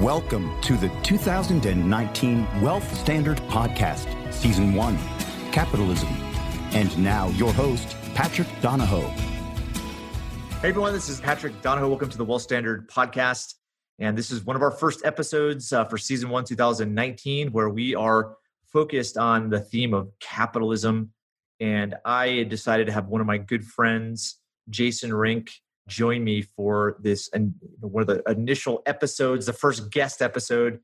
Welcome to the 2019 Wealth Standard Podcast, Season 1 Capitalism. And now, your host, Patrick Donohoe. Hey, everyone, this is Patrick Donohoe. Welcome to the Wealth Standard Podcast. And this is one of our first episodes uh, for Season 1 2019, where we are focused on the theme of capitalism. And I decided to have one of my good friends, Jason Rink, join me for this and one of the initial episodes, the first guest episode.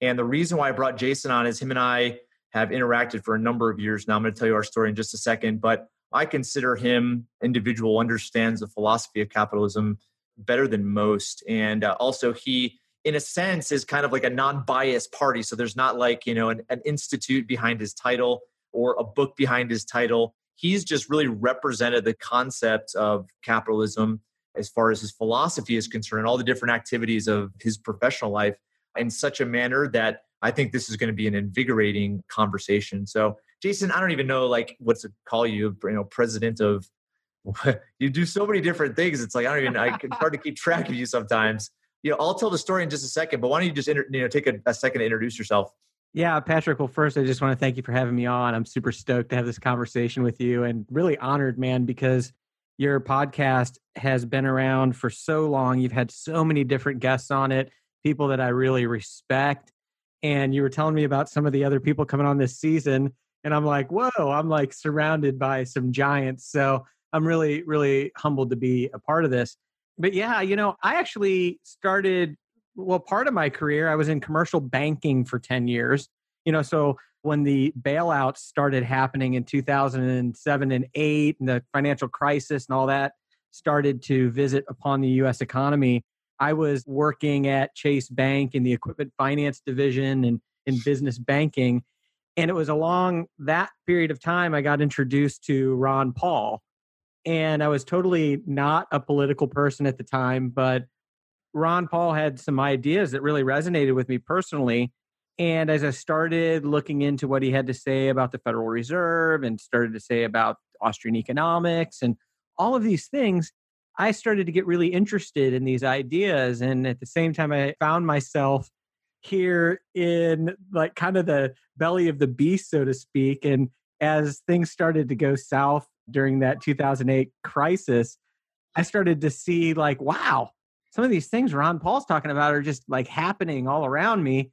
And the reason why I brought Jason on is him and I have interacted for a number of years now. I'm going to tell you our story in just a second, but I consider him individual understands the philosophy of capitalism better than most, and uh, also he, in a sense, is kind of like a non-biased party. So there's not like you know an, an institute behind his title or a book behind his title. He's just really represented the concept of capitalism as far as his philosophy is concerned, all the different activities of his professional life in such a manner that I think this is going to be an invigorating conversation. So, Jason, I don't even know like what to call you, you know, president of. you do so many different things. It's like I don't even. I can hard to keep track of you sometimes. You know, I'll tell the story in just a second, but why don't you just you know take a, a second to introduce yourself? Yeah, Patrick. Well, first, I just want to thank you for having me on. I'm super stoked to have this conversation with you, and really honored, man, because your podcast has been around for so long. You've had so many different guests on it, people that I really respect. And you were telling me about some of the other people coming on this season. And I'm like, whoa, I'm like surrounded by some giants. So I'm really, really humbled to be a part of this. But yeah, you know, I actually started, well, part of my career, I was in commercial banking for 10 years. You know, so when the bailouts started happening in 2007 and 8 and the financial crisis and all that started to visit upon the US economy, I was working at Chase Bank in the equipment finance division and in business banking. And it was along that period of time I got introduced to Ron Paul. And I was totally not a political person at the time, but Ron Paul had some ideas that really resonated with me personally. And as I started looking into what he had to say about the Federal Reserve and started to say about Austrian economics and all of these things, I started to get really interested in these ideas. And at the same time, I found myself here in like kind of the belly of the beast, so to speak. And as things started to go south during that 2008 crisis, I started to see like, wow, some of these things Ron Paul's talking about are just like happening all around me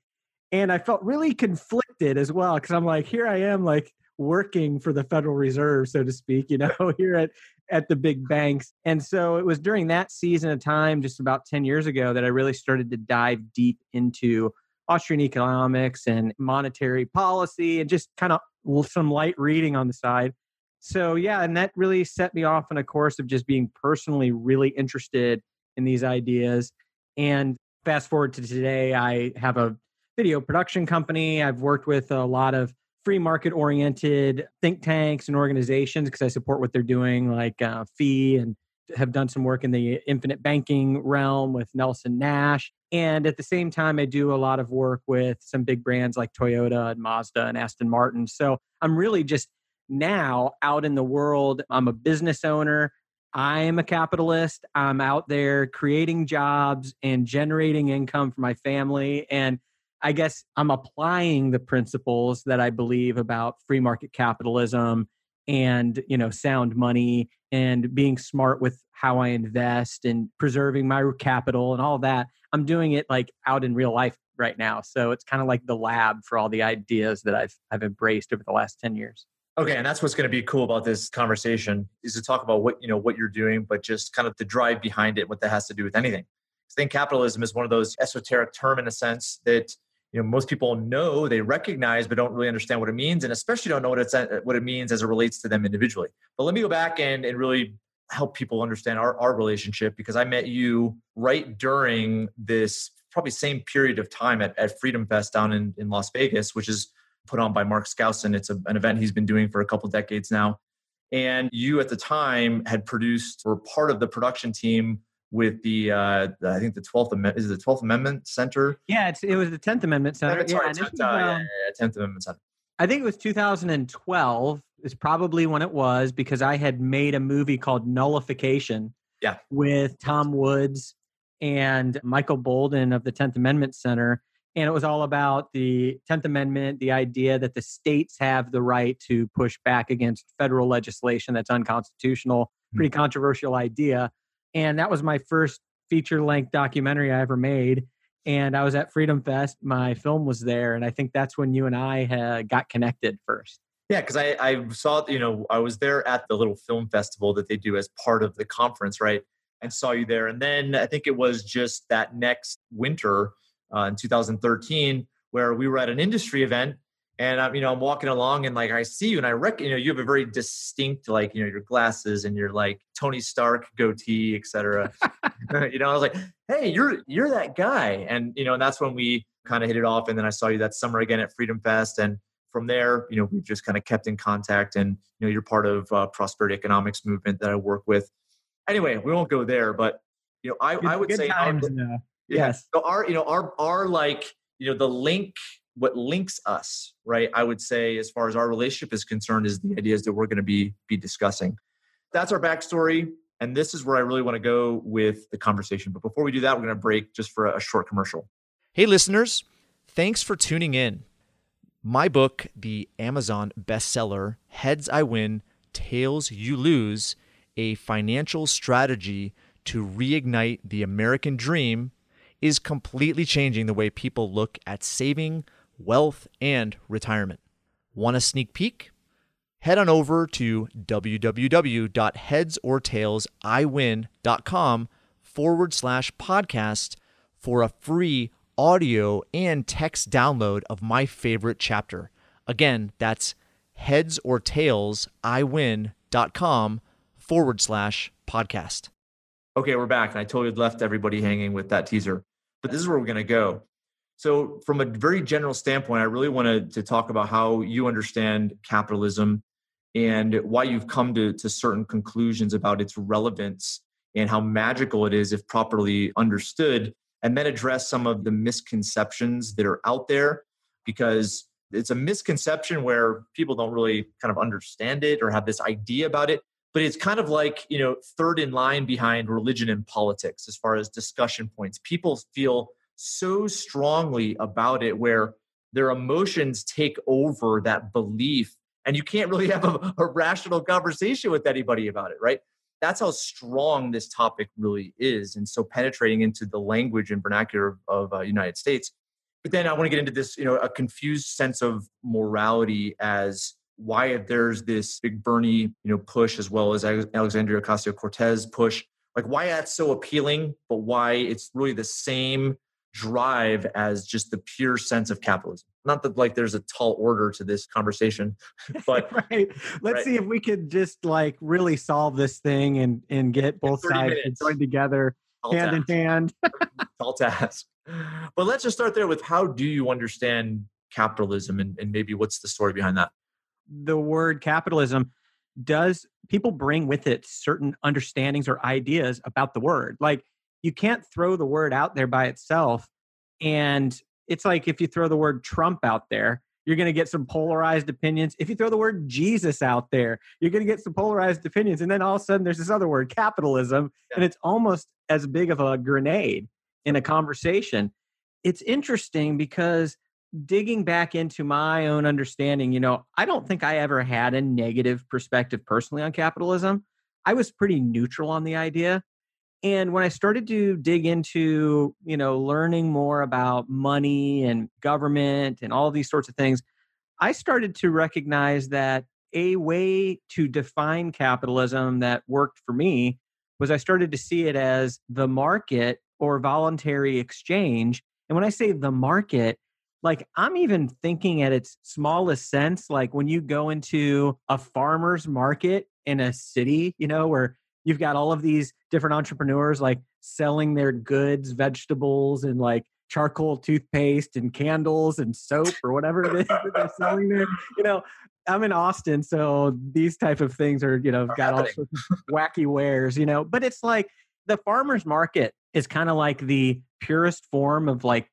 and I felt really conflicted as well because I'm like, here I am, like working for the Federal Reserve, so to speak, you know, here at at the big banks. And so it was during that season of time, just about 10 years ago, that I really started to dive deep into Austrian economics and monetary policy and just kind of some light reading on the side. So, yeah, and that really set me off on a course of just being personally really interested in these ideas. And fast forward to today, I have a video production company. I've worked with a lot of free market oriented think tanks and organizations because I support what they're doing, like uh, FEE, and have done some work in the infinite banking realm with Nelson Nash. And at the same time, I do a lot of work with some big brands like Toyota and Mazda and Aston Martin. So I'm really just now out in the world. I'm a business owner. I am a capitalist. I'm out there creating jobs and generating income for my family. And I guess I'm applying the principles that I believe about free market capitalism and you know sound money and being smart with how I invest and preserving my capital and all that. I'm doing it like out in real life right now. So it's kind of like the lab for all the ideas that I've I've embraced over the last 10 years. Okay, and that's what's going to be cool about this conversation is to talk about what you know what you're doing, but just kind of the drive behind it, what that has to do with anything. I think capitalism is one of those esoteric term in a sense that you know most people know they recognize but don't really understand what it means and especially don't know what it's uh, what it means as it relates to them individually. But let me go back and, and really help people understand our, our relationship because i met you right during this probably same period of time at, at freedom fest down in, in las vegas which is put on by mark skousen. It's a, an event he's been doing for a couple decades now. And you at the time had produced or part of the production team with the uh, I think the Twelfth Amendment is the Twelfth Amendment Center. Yeah, it was the Tenth Amendment Center. Sorry, yeah, 10th, uh, um, yeah, Amendment Center. I think it was 2012 is probably when it was because I had made a movie called Nullification. Yeah. With Tom Woods and Michael Boldin of the 10th Amendment Center. And it was all about the 10th Amendment, the idea that the states have the right to push back against federal legislation that's unconstitutional. Hmm. Pretty controversial idea. And that was my first feature length documentary I ever made. And I was at Freedom Fest. My film was there. And I think that's when you and I got connected first. Yeah, because I, I saw, you know, I was there at the little film festival that they do as part of the conference, right? And saw you there. And then I think it was just that next winter uh, in 2013 where we were at an industry event and I'm, you know, I'm walking along and like I see you and I reckon, you know, you have a very distinct, like, you know, your glasses and your like Tony Stark goatee, etc. you know, I was like, hey, you're you're that guy. And, you know, and that's when we kind of hit it off. And then I saw you that summer again at Freedom Fest. And from there, you know, we've just kind of kept in contact and, you know, you're part of uh, prosperity economics movement that I work with. Anyway, we won't go there, but you know, I, I would say our, yes. So our, you know, our our like, you know, the link what links us, right? I would say, as far as our relationship is concerned, is the mm-hmm. ideas that we're going to be be discussing. That's our backstory, and this is where I really want to go with the conversation. But before we do that, we're going to break just for a short commercial. Hey, listeners! Thanks for tuning in. My book, the Amazon bestseller "Heads I Win, Tails You Lose: A Financial Strategy to Reignite the American Dream." is completely changing the way people look at saving, wealth, and retirement. Want a sneak peek? Head on over to www.headsortailsiwin.com forward slash podcast for a free audio and text download of my favorite chapter. Again, that's headsortailsiwin.com forward slash podcast. Okay, we're back. And I totally left everybody hanging with that teaser, but this is where we're going to go. So, from a very general standpoint, I really wanted to talk about how you understand capitalism and why you've come to, to certain conclusions about its relevance and how magical it is if properly understood, and then address some of the misconceptions that are out there because it's a misconception where people don't really kind of understand it or have this idea about it but it's kind of like you know third in line behind religion and politics as far as discussion points. People feel so strongly about it where their emotions take over that belief and you can't really have a, a, rational conversation with anybody about it right? That's how strong this topic really is and so penetrating into the language and vernacular of, of uh, united states. But then i want to get into this you know a confused sense of morality as why there's this big bernie you know push as well as alexandria ocasio-cortez push. Like why that's so appealing but why it's really the same drive as just the pure sense of capitalism. Not that like there's a tall order to this conversation, but right. Let's right. see if we could just like really solve this thing and and get both sides joined together tall hand task. in hand. tall task. But let's just start there with how do you understand capitalism and, and maybe what's the story behind that? The word capitalism does people bring with it certain understandings or ideas about the word like you can't throw the word out there by itself. And it's like if you throw the word Trump out there, you're going to get some polarized opinions. If you throw the word Jesus out there, you're going to get some polarized opinions. And then all of a sudden, there's this other word, capitalism, and it's almost as big of a grenade in a conversation. It's interesting because digging back into my own understanding, you know, I don't think I ever had a negative perspective personally on capitalism. I was pretty neutral on the idea. And when I started to dig into, you know, learning more about money and government and all these sorts of things, I started to recognize that a way to define capitalism that worked for me was I started to see it as the market or voluntary exchange. And when I say the market, like I'm even thinking at its smallest sense, like when you go into a farmer's market in a city, you know, where you've got all of these different entrepreneurs like selling their goods, vegetables, and like charcoal toothpaste and candles and soap or whatever it is that they're selling there. You know, I'm in Austin, so these type of things are, you know, are got happening. all sorts of wacky wares, you know. But it's like the farmers market is kind of like the purest form of like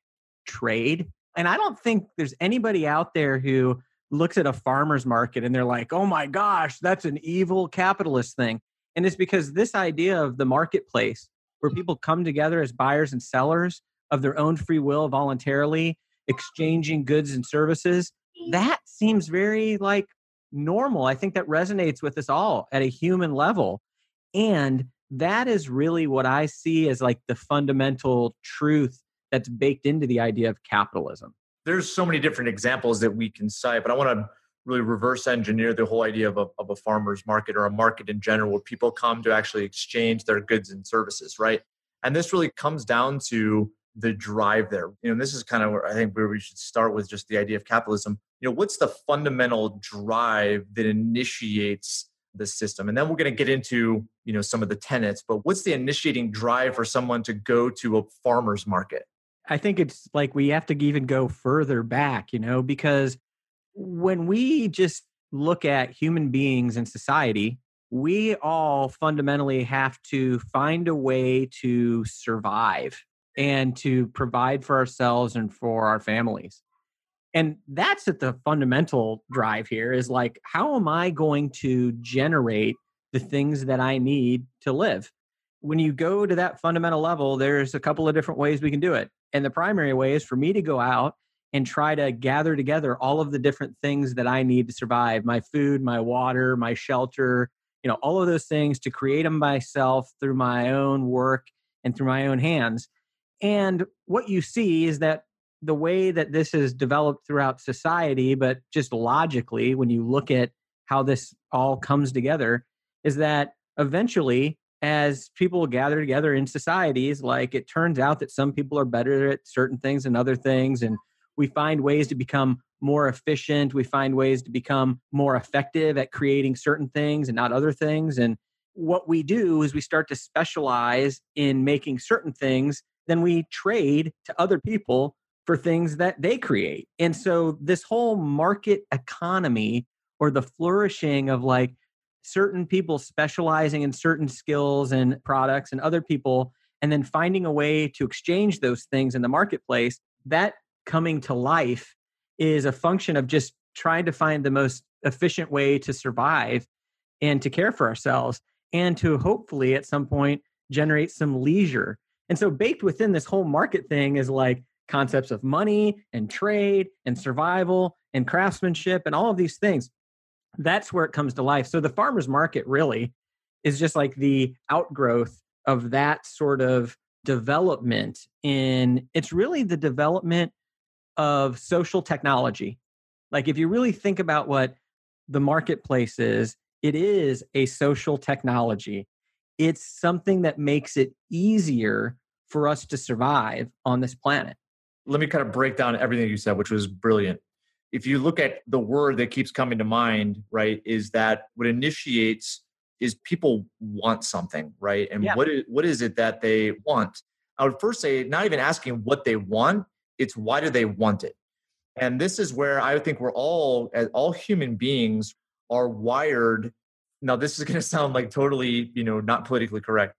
trade. And I don't think there's anybody out there who looks at a farmer's market and they're like, oh my gosh, that's an evil capitalist thing. And it's because this idea of the marketplace where mm. people come together as buyers and sellers of their own free will voluntarily, exchanging goods and services, that seems very like normal. I think that resonates with us all at a human level. And that is really what I see as like the fundamental truth that's baked into the idea of capitalism. There's so many different examples that we can cite, but I want to really reverse engineer the whole idea of a, of a farmer's market or a market in general where people come to actually exchange their goods and services, right? And this really comes down to the drive there. You know, this is kind of where I think where we should start with just the idea of capitalism. You know, what's the fundamental drive that initiates the system? And then we're going to get into, you know, some of the tenets, but what's the initiating drive for someone to go to a farmer's market? I think it's like we have to even go further back, you know, because when we just look at human beings in society, we all fundamentally have to find a way to survive and to provide for ourselves and for our families. And that's at the fundamental drive here is like, how am I going to generate the things that I need to live? When you go to that fundamental level, there's a couple of different ways we can do it. And the primary way is for me to go out and try to gather together all of the different things that I need to survive my food, my water, my shelter, you know, all of those things to create them myself through my own work and through my own hands. And what you see is that the way that this is developed throughout society, but just logically, when you look at how this all comes together, is that eventually, as people gather together in societies, like it turns out that some people are better at certain things and other things. And we find ways to become more efficient. We find ways to become more effective at creating certain things and not other things. And what we do is we start to specialize in making certain things, then we trade to other people for things that they create. And so this whole market economy or the flourishing of like certain people specializing in certain skills and products and other people and then finding a way to exchange those things in the marketplace that coming to life is a function of just trying to find the most efficient way to survive and to care for ourselves and to hopefully at some point generate some leisure. And so, baked within this whole market thing is like concepts of money and trade and survival and craftsmanship and all of these things. That's where it comes to life. So, the farmer's market really is just like the outgrowth of that sort of development in it's really the development of social technology. Like, if you really think about what the marketplace is, it is a social technology. It's something that makes it easier for us to survive on this planet. Let me kind of break down everything you said, which was brilliant. If you look at the word that keeps coming to mind, right, is that what initiates is people want something, right? And yeah. what is, what is it that they want? I would first say, not even asking what they want, it's why do they want it? And this is where I think we're all, as all human beings, are wired. Now, this is going to sound like totally, you know, not politically correct,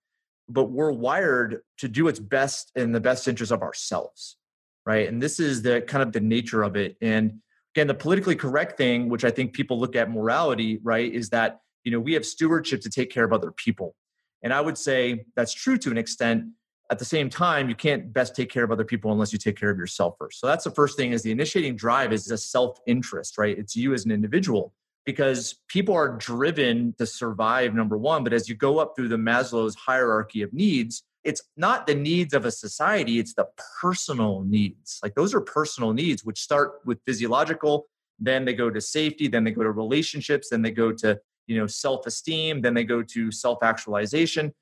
but we're wired to do what's best in the best interest of ourselves, right? And this is the kind of the nature of it. And again, the politically correct thing, which I think people look at morality, right, is that you know we have stewardship to take care of other people. And I would say that's true to an extent, at the same time you can't best take care of other people unless you take care of yourself first. So that's the first thing is the initiating drive is a self-interest right? It's you as an individual because people are driven to survive number one but as you go up through the maslow's hierarchy of needs it's not the needs of a society it's the personal needs. Like those are personal needs which start with physiological then they go to safety then they go to relationships then they go to you know self-esteem then they go to self-actualization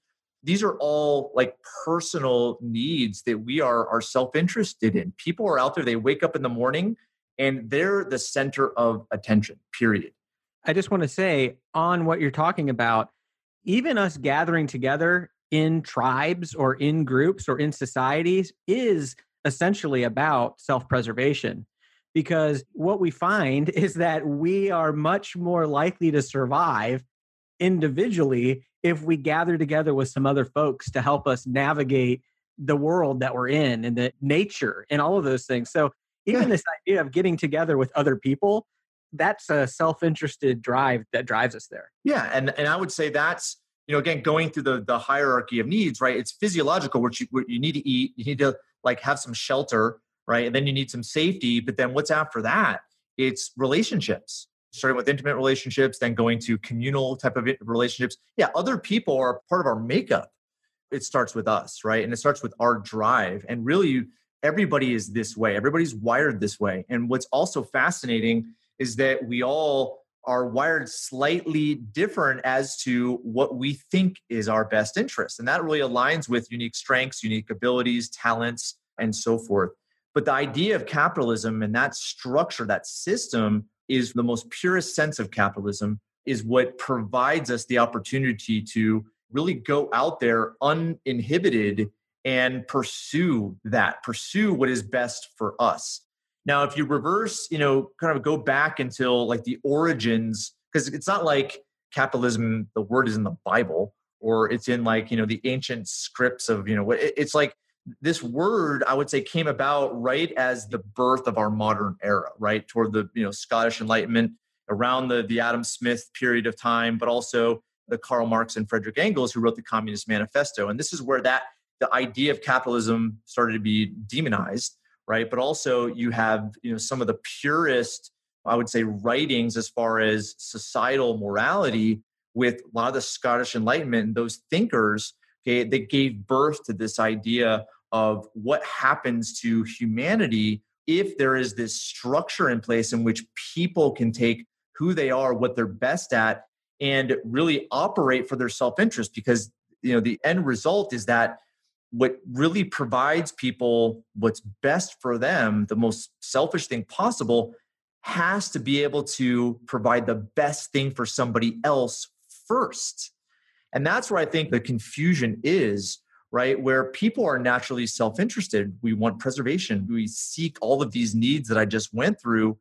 these are all like personal needs that we are are self-interested in. People are out there they wake up in the morning and they're the center of attention period. I just want to say on what you're talking about even us gathering together in tribes or in groups or in societies is essentially about self-preservation. Because what we find is that we are much more likely to survive individually if we gather together with some other folks to help us navigate the world that we're in and the nature and all of those things. So even yeah. this idea of getting together with other people, that's a self-interested drive that drives us there. Yeah, and and I would say that's you know, again, going through the the hierarchy of needs, right? It's physiological, which you, what you need to eat, you need to like have some shelter, right? And then you need some safety. But then what's after that? It's relationships, starting with intimate relationships, then going to communal type of relationships. Yeah, other people are part of our makeup. It starts with us, right? And it starts with our drive. And really, everybody is this way. Everybody's wired this way. And what's also fascinating is that we all are wired slightly different as to what we think is our best interest. And that really aligns with unique strengths, unique abilities, talents, and so forth. But the idea of capitalism and that structure, that system, is the most purest sense of capitalism, is what provides us the opportunity to really go out there uninhibited and pursue that, pursue what is best for us. Now, if you reverse, you know, kind of go back until like the origins, because it's not like capitalism, the word is in the Bible or it's in like, you know, the ancient scripts of, you know, it's like this word i would say came about right as the birth of our modern era right toward the you know scottish enlightenment around the the adam smith period of time but also the karl marx and frederick engels who wrote the communist manifesto and this is where that the idea of capitalism started to be demonized right? But also you have you know some of the purest, I would say, writings as far as societal morality with a lot of the Scottish Enlightenment and those thinkers. Okay, that gave birth to this idea of what happens to humanity if there is this structure in place in which people can take who they are, what they're best at, and really operate for their self-interest. Because you know the end result is that what really provides people what's best for them, the most selfish thing possible, has to be able to provide the best thing for somebody else first. And that's where I think the confusion is, right? Where people are naturally self interested. We want preservation, we seek all of these needs that I just went through.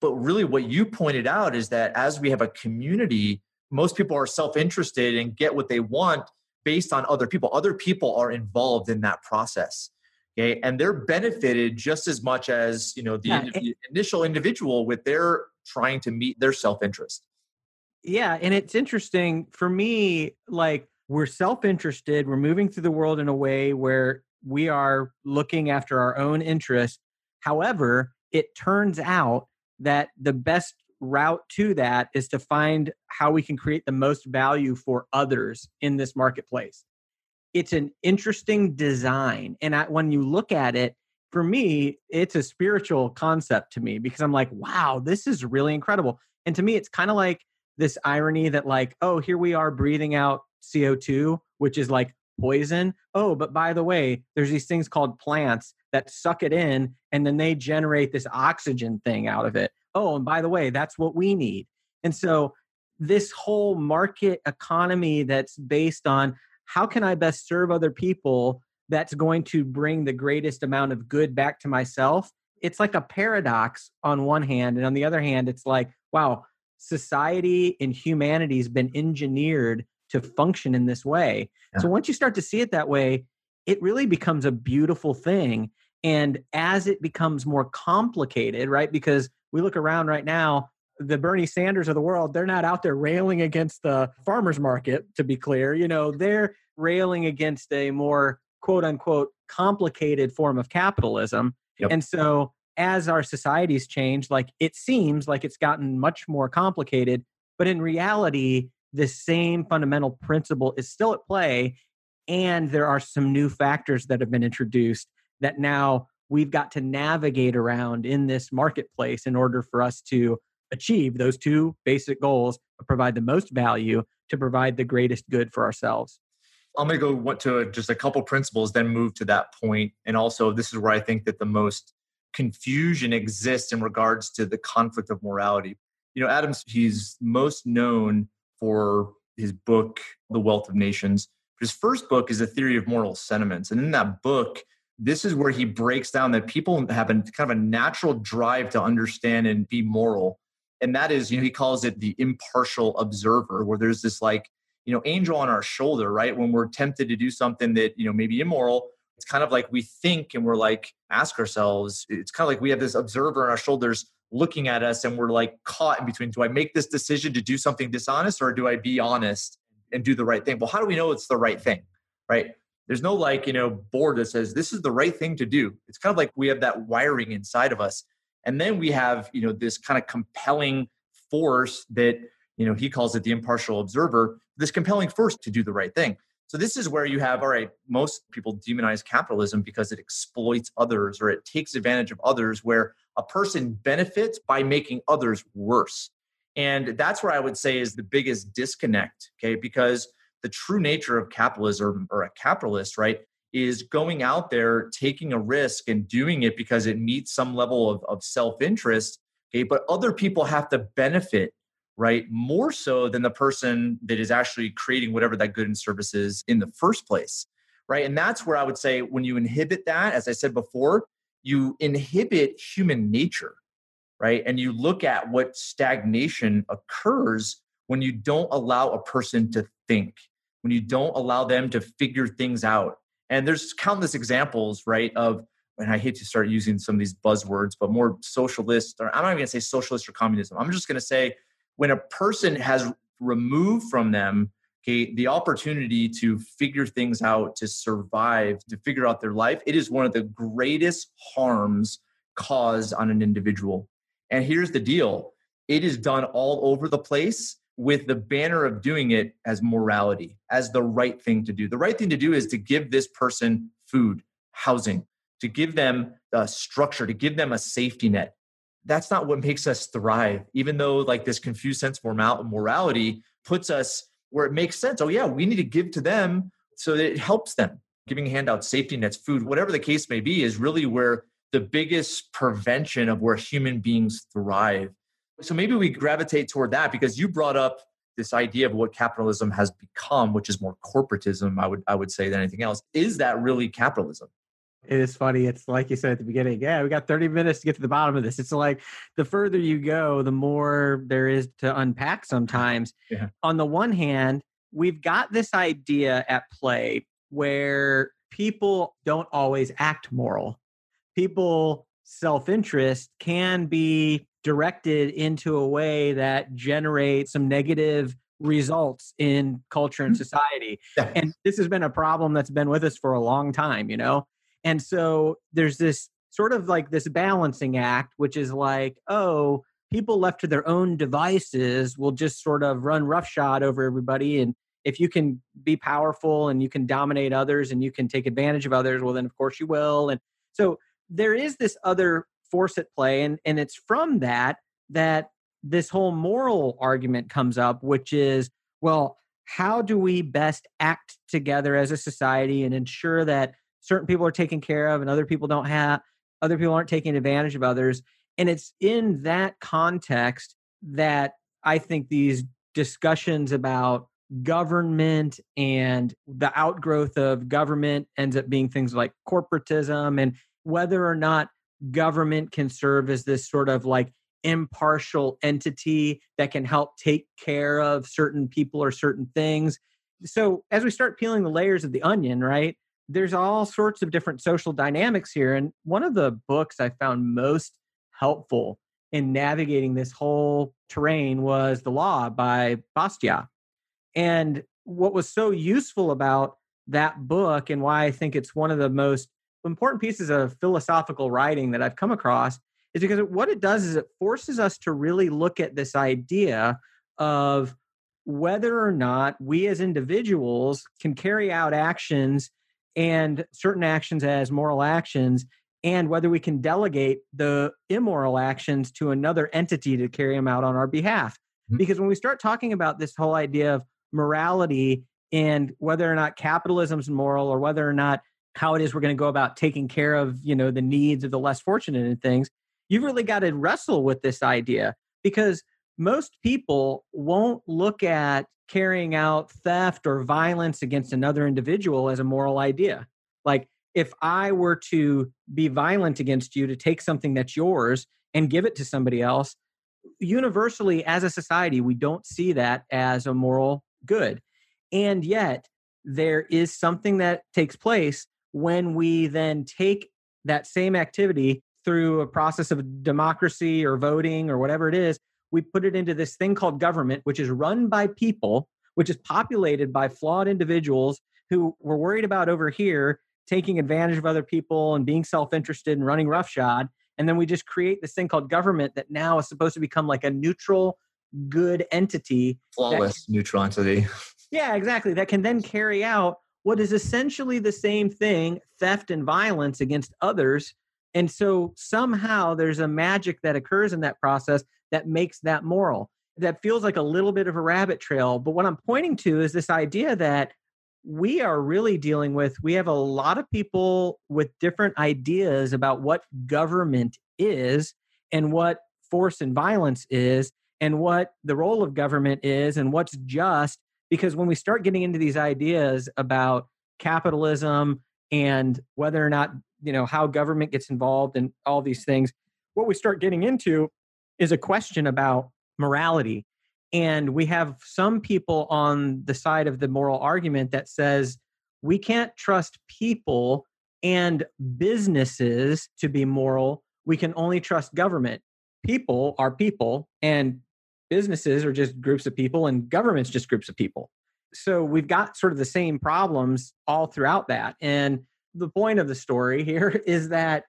But really, what you pointed out is that as we have a community, most people are self interested and get what they want based on other people. Other people are involved in that process. Okay. And they're benefited just as much as, you know, the, yeah. the initial individual with their trying to meet their self-interest. Yeah. And it's interesting for me, like we're self-interested, we're moving through the world in a way where we are looking after our own interests. However, it turns out that the best route to that is to find how we can create the most value for others in this marketplace. It's an interesting design. And I, when you look at it, for me, it's a spiritual concept to me because I'm like, wow, this is really incredible. And to me, it's kind of like this irony that, like, oh, here we are breathing out CO2, which is like poison. Oh, but by the way, there's these things called plants that suck it in and then they generate this oxygen thing out of it oh, and by the way, that's what we need. And so this whole market economy that's based on how can I best serve other people that's going to bring the greatest amount of good back to myself. It's like a paradox on one hand. And on the other hand, it's like, wow, society and humanity has been engineered to function in this way. Yeah. So once you start to see it that way, it really becomes a beautiful thing. And as it becomes more complicated, right? Because we look around right now, the Bernie Sanders of the world, they're not out there railing against the farmers market, to be clear. You know, they're railing against a more quote unquote complicated form of capitalism. Yep. And so as our societies change, like it seems like it's gotten much more complicated, but in reality, the same fundamental principle is still at play. And there are some new factors that have been introduced that now we've got to navigate around in this marketplace in order for us to achieve those two basic goals provide the most value to provide the greatest good for ourselves i'm going to go to just a couple principles then move to that point and also this is where i think that the most confusion exists in regards to the conflict of morality you know adams he's most known for his book the wealth of nations. His first book is a theory of moral sentiments and in that book this is where he breaks down that people have a kind of a natural drive to understand and be moral and that is you know he calls it the impartial observer where there's this like you know angel on our shoulder right? When we're tempted to do something that you know maybe immoral it's kind of like we think and we're like ask ourselves it's kind of like we have this observer on our shoulders looking at us and we're like caught in between do i make this decision to do something dishonest or do i be honest and do the right thing. Well, how do we know it's the right thing? Right? There's no like, you know, board that says this is the right thing to do. It's kind of like we have that wiring inside of us. And then we have, you know, this kind of compelling force that, you know, he calls it the impartial observer, this compelling force to do the right thing. So this is where you have, all right, most people demonize capitalism because it exploits others or it takes advantage of others where a person benefits by making others worse. And that's where I would say is the biggest disconnect, okay? Because the true nature of capitalism or a capitalist, right, is going out there, taking a risk and doing it because it meets some level of, of self interest. Okay. But other people have to benefit, right? More so than the person that is actually creating whatever that good and service is in the first place. Right. And that's where I would say when you inhibit that, as I said before, you inhibit human nature. Right. And you look at what stagnation occurs when you don't allow a person to think, when you don't allow them to figure things out. And there's countless examples, right, of, and I hate to start using some of these buzzwords, but more socialist, or I'm not even gonna say socialist or communism. I'm just gonna say when a person has removed from them okay, the opportunity to figure things out, to survive, to figure out their life, it is one of the greatest harms caused on an individual. And here's the deal it is done all over the place with the banner of doing it as morality, as the right thing to do. The right thing to do is to give this person food, housing, to give them a structure, to give them a safety net. That's not what makes us thrive, even though like this confused sense of morality puts us where it makes sense. Oh, yeah, we need to give to them so that it helps them. Giving handouts, safety nets, food, whatever the case may be, is really where the biggest prevention of where human beings thrive so maybe we gravitate toward that because you brought up this idea of what capitalism has become, which is more corporatism, I would I would say than anything else. Is that really capitalism? It is funny. It's like you said at the beginning. Yeah, we got 30 minutes to get to the bottom of this. It's like the further you go, the more there is to unpack sometimes. Yeah. On the one hand, we've got this idea at play where people don't always act moral. People self interest can be directed into a way that generates some negative results in culture and mm. society. And this has been a problem that's been with us for a long time, you know? And so there's this sort of like this balancing act, which is like, oh, people left to their own devices will just sort of run roughshod over everybody. And if you can be powerful and you can dominate others and you can take advantage of others, well, then of course you will. And so there is this other force at play and and it's from that that this whole moral argument comes up which is well how do we best act together as a society and ensure that certain people are taken care of and other people don't have other people aren't taking advantage of others and it's in that context that i think these discussions about government and the outgrowth of government ends up being things like corporatism and whether or not government can serve as this sort of like impartial entity that can help take care of certain people or certain things. So, as we start peeling the layers of the onion, right, there's all sorts of different social dynamics here. And one of the books I found most helpful in navigating this whole terrain was The Law by Bastiat. And what was so useful about that book and why I think it's one of the most important pieces of philosophical writing that I've come across is because what it does is it forces us to really look at this idea of whether or not we as individuals can carry out actions and certain actions as moral actions and whether we can delegate the immoral actions to another entity to carry them out on our behalf. Mm-hmm. Because when we start talking about this whole idea of morality and whether or not capitalism is moral or whether or not how it is we're going to go about taking care of you know the needs of the less fortunate and things you've really got to wrestle with this idea because most people won't look at carrying out theft or violence against another individual as a moral idea. Like if i were to be violent against you to take something that's yours and give it to somebody else universally as a society we don't see that as a moral good. And yet there is something that takes place when we then take that same activity through a process of democracy or voting or whatever it is, we put it into this thing called government, which is run by people, which is populated by flawed individuals who were worried about over here taking advantage of other people and being self-interested and running roughshod. And then we just create this thing called government that now is supposed to become like a neutral good entity flawless that, neutral entity yeah exactly. That can then carry out what is essentially the same thing theft and violence against others. And so somehow there's a magic that occurs in that process that makes that moral that feels like a little bit of a rabbit trail but what i'm pointing to is this idea that we are really dealing with we have a lot of people with different ideas about what government is and what force and violence is and what the role of government is and what's just because when we start getting into these ideas about capitalism and whether or not you know how government gets involved and all these things what we start getting into is a question about morality and we have some people on the side of the moral argument that says we can't trust people and businesses to be moral. We can only trust government. People are people, and businesses are just groups of people, and government's just groups of people. So we've got sort of the same problems all throughout that. And the point of the story here is that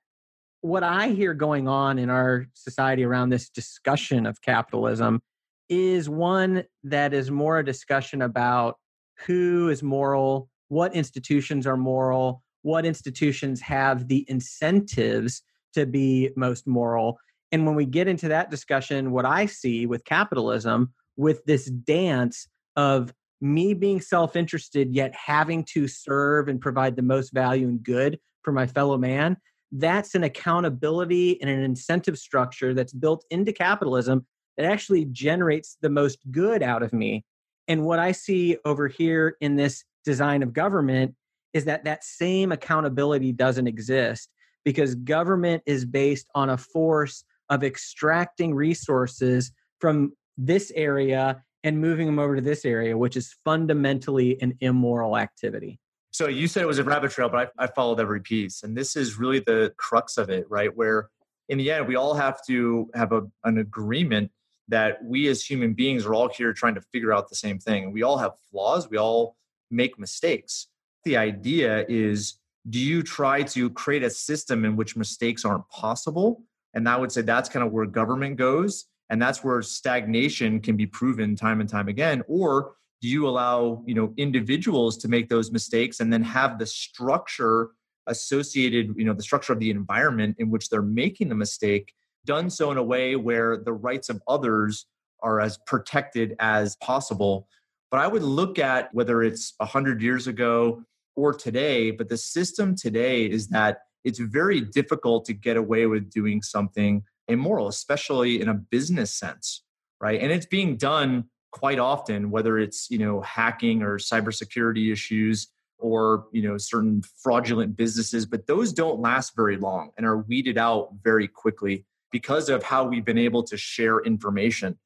what I hear going on in our society around this discussion of capitalism is one that is more a discussion about who is moral, what institutions are moral, what institutions have the incentives to be most moral. And when we get into that discussion, what I see with capitalism, with this dance of me being self interested, yet having to serve and provide the most value and good for my fellow man, that's an accountability and an incentive structure that's built into capitalism that actually generates the most good out of me. And what I see over here in this design of government is that that same accountability doesn't exist because government is based on a force of extracting resources from this area and moving them over to this area, which is fundamentally an immoral activity. So you said it was a rabbit trail, but I, I, followed every piece. And this is really the crux of it, right? Where in the end, we all have to have a, an agreement that we as human beings are all here trying to figure out the same thing. We all have flaws, we all make mistakes. The idea is do you try to create a system in which mistakes aren't possible? And I would say that's kind of where government goes. And that's where stagnation can be proven time and time again. Or do you allow you know individuals to make those mistakes and then have the structure associated you know the structure of the environment in which they're making the mistake done so in a way where the rights of others are as protected as possible. But I would look at whether it's 100 years ago or today, but the system today is that it's very difficult to get away with doing something immoral, especially in a business sense, right? And it's being done quite often, whether it's, you know, hacking or cybersecurity issues or, you know, certain fraudulent businesses, but those don't last very long and are weeded out very quickly because of how we've been able to share information.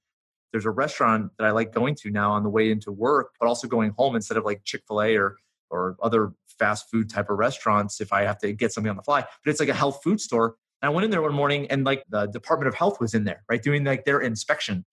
There's a restaurant that I like going to now on the way into work, but also going home instead of like Chick fil A or, or other fast food type of restaurants if I have to get something on the fly. But it's like a health food store. And I went in there one morning and like the Department of Health was in there, right, doing like their inspection,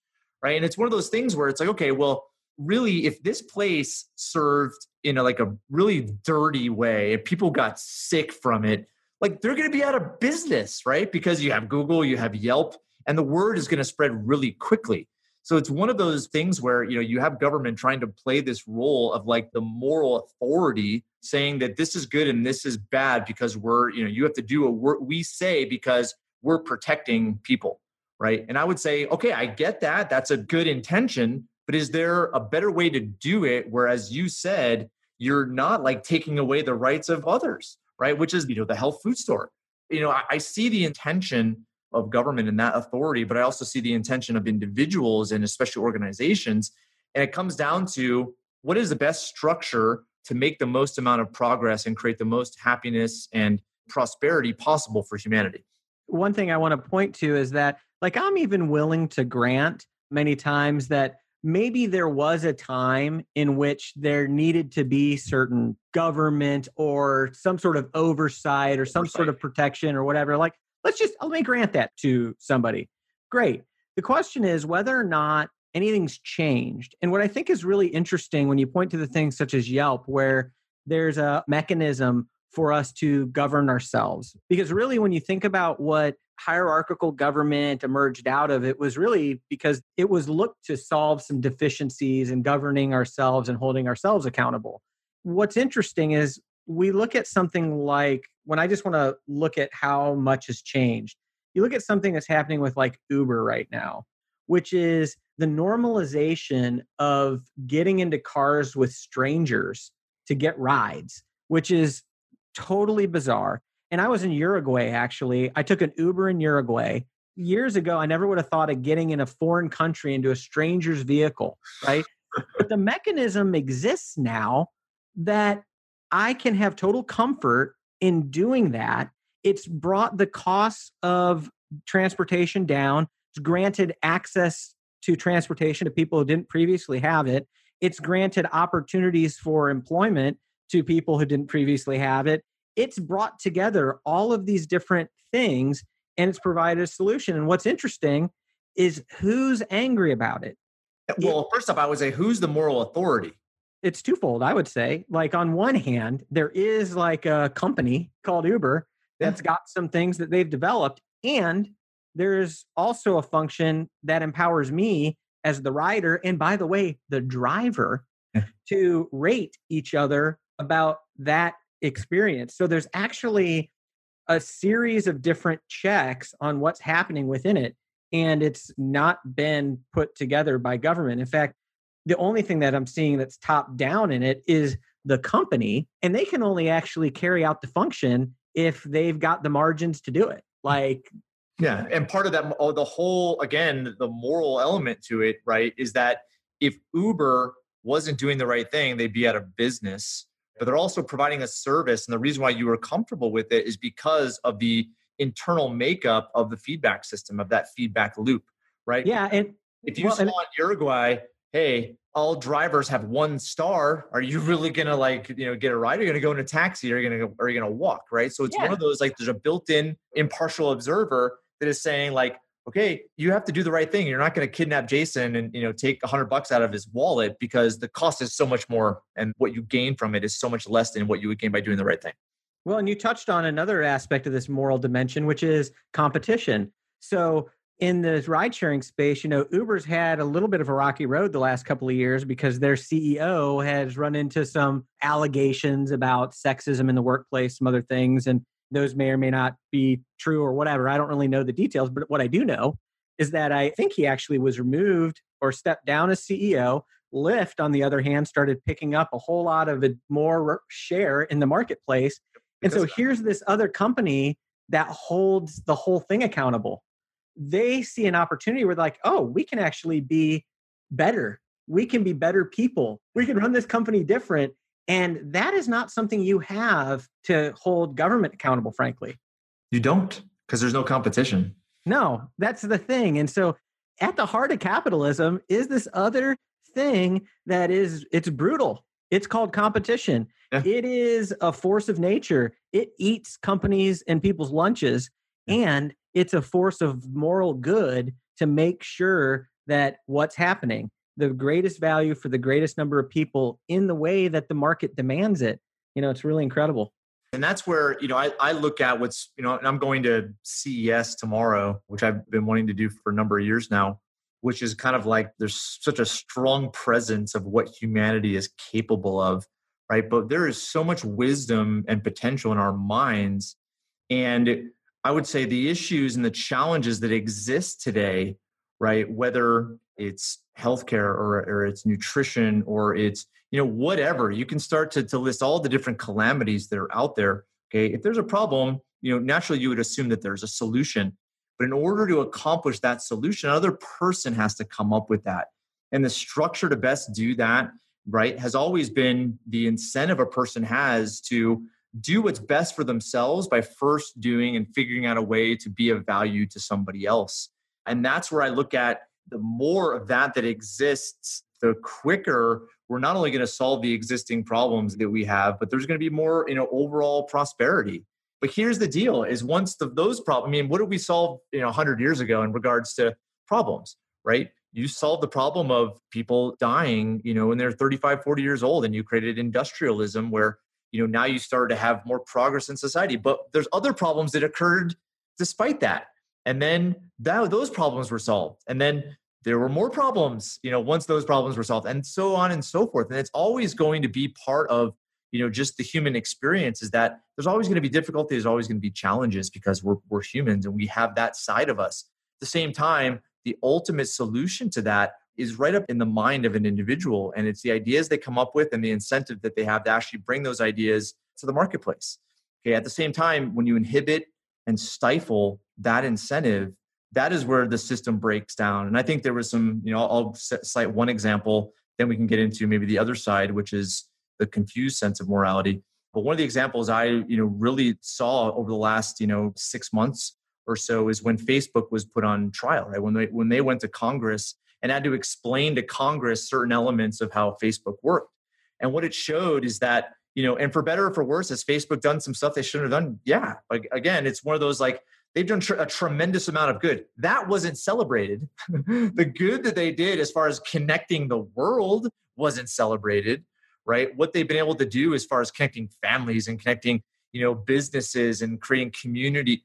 right? And it's one of those things where it's like, okay, well, really, if this place served in a, like a really dirty way, if people got sick from it, like they're going to be out of business, right? Because you have Google, you have Yelp, and the word is going to spread really quickly. So it's one of those things where you know you have government trying to play this role of like the moral authority, saying that this is good and this is bad because we're you know you have to do what we say because we're protecting people, right? And I would say, okay, I get that. That's a good intention, but is there a better way to do it? Whereas you said you're not like taking away the rights of others right? Which is, you know, the health food store. You know, I, I see the intention of government and that authority, but I also see the intention of individuals and especially organizations. And it comes down to what is the best structure to make the most amount of progress and create the most happiness and prosperity possible for humanity. One thing I want to point to is that, like, I'm even willing to grant many times that maybe there was a time in which there needed to be certain government or some sort of oversight or some oversight. sort of protection or whatever. Like, let's just let me grant that to somebody. Great. The question is whether or not anything's changed. And what I think is really interesting when you point to the things such as Yelp, where there's a mechanism for us to govern ourselves. Because really, when you think about what hierarchical government emerged out of, it was really because it was looked to solve some deficiencies in governing ourselves and holding ourselves accountable. What's interesting is we look at something like when I just want to look at how much has changed, you look at something that's happening with like Uber right now, which is the normalization of getting into cars with strangers to get rides, which is totally bizarre. And I was in Uruguay actually. I took an Uber in Uruguay. Years ago, I never would have thought of getting in a foreign country into a stranger's vehicle, right? but the mechanism exists now that I can have total comfort in doing that. It's brought the costs of transportation down. It's granted access to transportation to people who didn't previously have it. It's granted opportunities for employment to people who didn't previously have it it's brought together all of these different things and it's provided a solution. And what's interesting is who's angry about it. Eh, well, first off, I would say who's the moral authority? It's twofold, I would say. Like, on one hand, there is like a company called Uber that's got some things that they've developed. And there's also a function that empowers me as the rider, and by the way, the driver, to rate each other about that experience. So there's actually a series of different checks on what's happening within it. And it's not been put together by government. In fact, the only thing that I'm seeing that's top down in it is the company, and they can only actually carry out the function if they've got the margins to do it. Mm. Like, yeah. And part of that, oh, the whole, again, the moral element to it, right, is that if Uber wasn't doing the right thing, they'd be out of business but they're also providing a service. And the reason why you were comfortable with it is because of the internal makeup of the feedback system, of that feedback loop, right? Yeah. And if you well, saw in Uruguay, hey, all drivers have one star. Are you really gonna like, you know, get a ride? Are you gonna go in a taxi? Are you gonna are you gonna walk? Right. So it's yeah. one of those like there's a built-in impartial observer that is saying, like, okay, you have to do the right thing. You're not going to kidnap Jason and you know take a hundred bucks out of his wallet because the cost is so much more, and what you gain from it is so much less than what you would gain by doing the right thing. Well, and you touched on another aspect of this moral dimension, which is competition. So in the ride sharing space, you know, Uber's had a little bit of a rocky road the last couple of years because their CEO has run into some allegations about sexism in the workplace, some other things. And those may or may not be true or whatever. I don't really know the details, but what I do know is that I think he actually was removed or stepped down as CEO. Lyft, on the other hand, started picking up a whole lot of more share in the marketplace. And so here's this other company that holds the whole thing accountable. They see an opportunity where, like, oh, we can actually be better. We can be better people. We can run this company different. And that is not something you have to hold government accountable, frankly. You don't, because there's no competition. No, that's the thing. And so at the heart of capitalism is this other thing that is it's brutal. It's called competition. Yeah. It is a force of nature. It eats companies and people's lunches and it's a force of moral good to make sure that what's happening the greatest value for the greatest number of people in the way that the market demands it. You know, it's really incredible. And that's where, you know, I, I look at what's, you know, and I'm going to CES tomorrow, which I've been wanting to do for a number of years now, which is kind of like there's such a strong presence of what humanity is capable of, right? But there is so much wisdom and potential in our minds. And I would say the issues and the challenges that exist today, right? Whether it's healthcare or, or it's nutrition or it's you know whatever. You can start to, to list all the different calamities that are out there okay? If there's a problem you know naturally you would assume that there's a solution. But in order to accomplish that solution another person has to come up with that. And the structure to best do that right has always been the incentive a person has to do what's best for themselves by first doing and figuring out a way to be of value to somebody else. And that's where i look at the more of that that exists, the quicker we're not only going to solve the existing problems that we have, but there's going to be more, you know, overall prosperity. But here's the deal: is once the, those problems. I mean, what did we solve, you know, 100 years ago in regards to problems? Right? you solved the problem of people dying, you know, when they're 35, 40 years old, and you created industrialism where, you know, now you started to have more progress in society. But there's other problems that occurred despite that. And then that, those problems were solved. And then there were more problems, you know, once those problems were solved, and so on and so forth. And it's always going to be part of, you know, just the human experience is that there's always going to be difficulty, there's always going to be challenges because we're, we're humans and we have that side of us. At the same time, the ultimate solution to that is right up in the mind of an individual. And it's the ideas they come up with and the incentive that they have to actually bring those ideas to the marketplace. Okay. At the same time, when you inhibit and stifle that incentive, that is where the system breaks down. And I think there was some, you know, I'll cite one example, then we can get into maybe the other side, which is the confused sense of morality. But one of the examples I, you know, really saw over the last, you know, six months or so is when Facebook was put on trial, right? When they when they went to Congress and had to explain to Congress certain elements of how Facebook worked. And what it showed is that, you know, and for better or for worse, has Facebook done some stuff they shouldn't have done? Yeah. Like again, it's one of those like they've done tr- a tremendous amount of good. That wasn't celebrated. the good that they did as far as connecting the world wasn't celebrated, right? What they've been able to do as far as connecting families and connecting, you know, businesses and creating community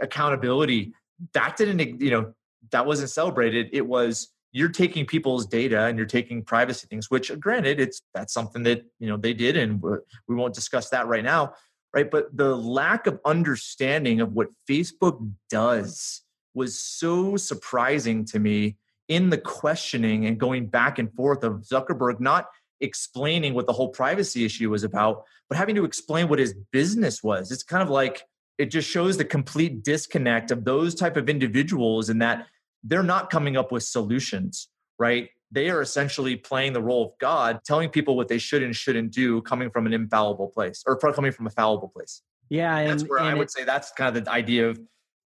accountability, that didn't, you know, that wasn't celebrated. It was you're taking people's data and you're taking privacy things, which granted, it's that's something that, you know, they did and we won't discuss that right now right? But the lack of understanding of what Facebook does was so surprising to me in the questioning and going back and forth of Zuckerberg not explaining what the whole privacy issue was about, but having to explain what his business was. It's kind of like it just shows the complete disconnect of those type of individuals in that they're not coming up with solutions, right? They are essentially playing the role of God, telling people what they should and shouldn't do, coming from an infallible place or coming from a fallible place. Yeah, and, that's where and I would say that's kind of the idea of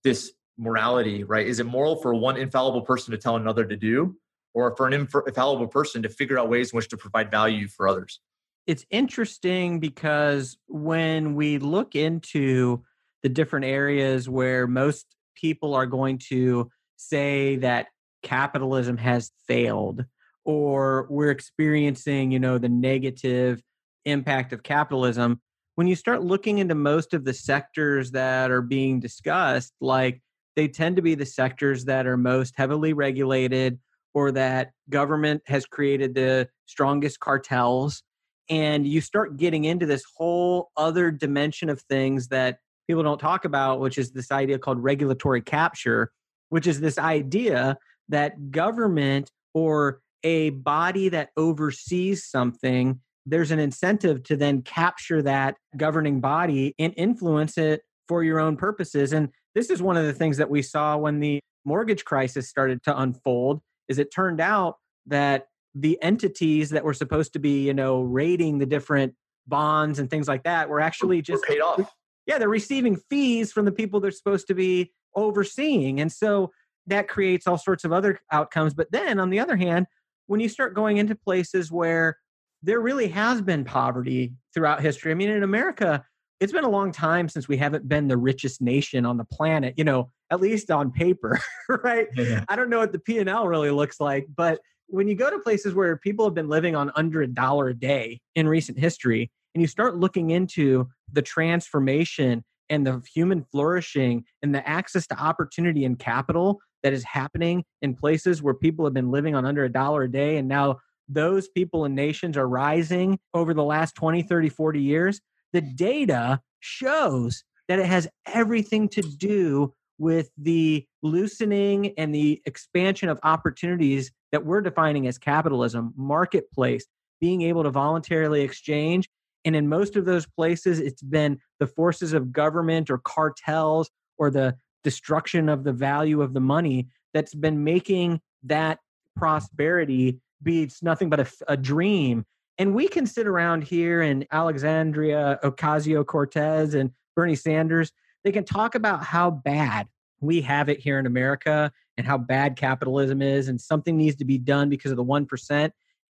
this morality, right? Is it moral for one infallible person to tell another to do, or for an infallible person to figure out ways in which to provide value for others? It's interesting because when we look into the different areas where most people are going to say that capitalism has failed or we're experiencing you know the negative impact of capitalism when you start looking into most of the sectors that are being discussed like they tend to be the sectors that are most heavily regulated or that government has created the strongest cartels and you start getting into this whole other dimension of things that people don't talk about which is this idea called regulatory capture which is this idea that government or a body that oversees something, there's an incentive to then capture that governing body and influence it for your own purposes. And this is one of the things that we saw when the mortgage crisis started to unfold is it turned out that the entities that were supposed to be, you know, rating the different bonds and things like that were actually just paid off. Yeah, they're receiving fees from the people they're supposed to be overseeing. And so that creates all sorts of other outcomes. But then on the other hand, when you start going into places where there really has been poverty throughout history. I mean, in America, it's been a long time since we haven't been the richest nation on the planet, you know, at least on paper, right? Yeah. I don't know what the P&L really looks like, but when you go to places where people have been living on under a dollar a day in recent history and you start looking into the transformation and the human flourishing and the access to opportunity and capital that is happening in places where people have been living on under a dollar a day and now those people and nations are rising over the last 20 30 40 years the data shows that it has everything to do with the loosening and the expansion of opportunities that we're defining as capitalism marketplace being able to voluntarily exchange. And in most of those places it's been the forces of government or cartels or the destruction of the value of the money that's been making that prosperity be it's nothing but a, a dream. And we can sit around here in Alexandria Ocasio Cortez and Bernie Sanders. They can talk about how bad we have it here in America and how bad capitalism is, and something needs to be done because of the 1%.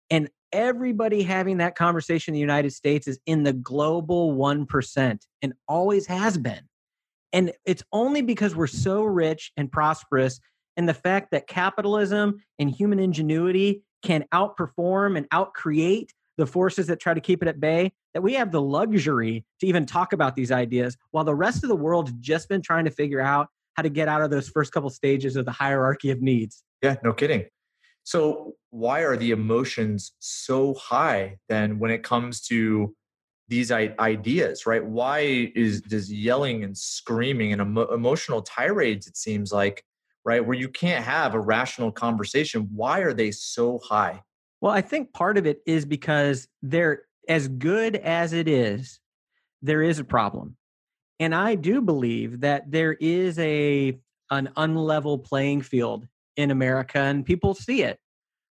And everybody having that conversation in the United States is in the global 1% and always has been. And it's only because we're so rich and prosperous and the fact that capitalism and human ingenuity can outperform and outcreate the forces that try to keep it at bay that we have the luxury to even talk about these ideas while the rest of the world's just been trying to figure out how to get out of those first couple stages of the hierarchy of needs. Yeah, no kidding. So, why are the emotions so high then when it comes to these ideas, right? Why is does yelling and screaming and emo- emotional tirades? It seems like, right, where you can't have a rational conversation. Why are they so high? Well, I think part of it is because they're as good as it is, there is a problem. And I do believe that there is a an unlevel playing field in America and people see it.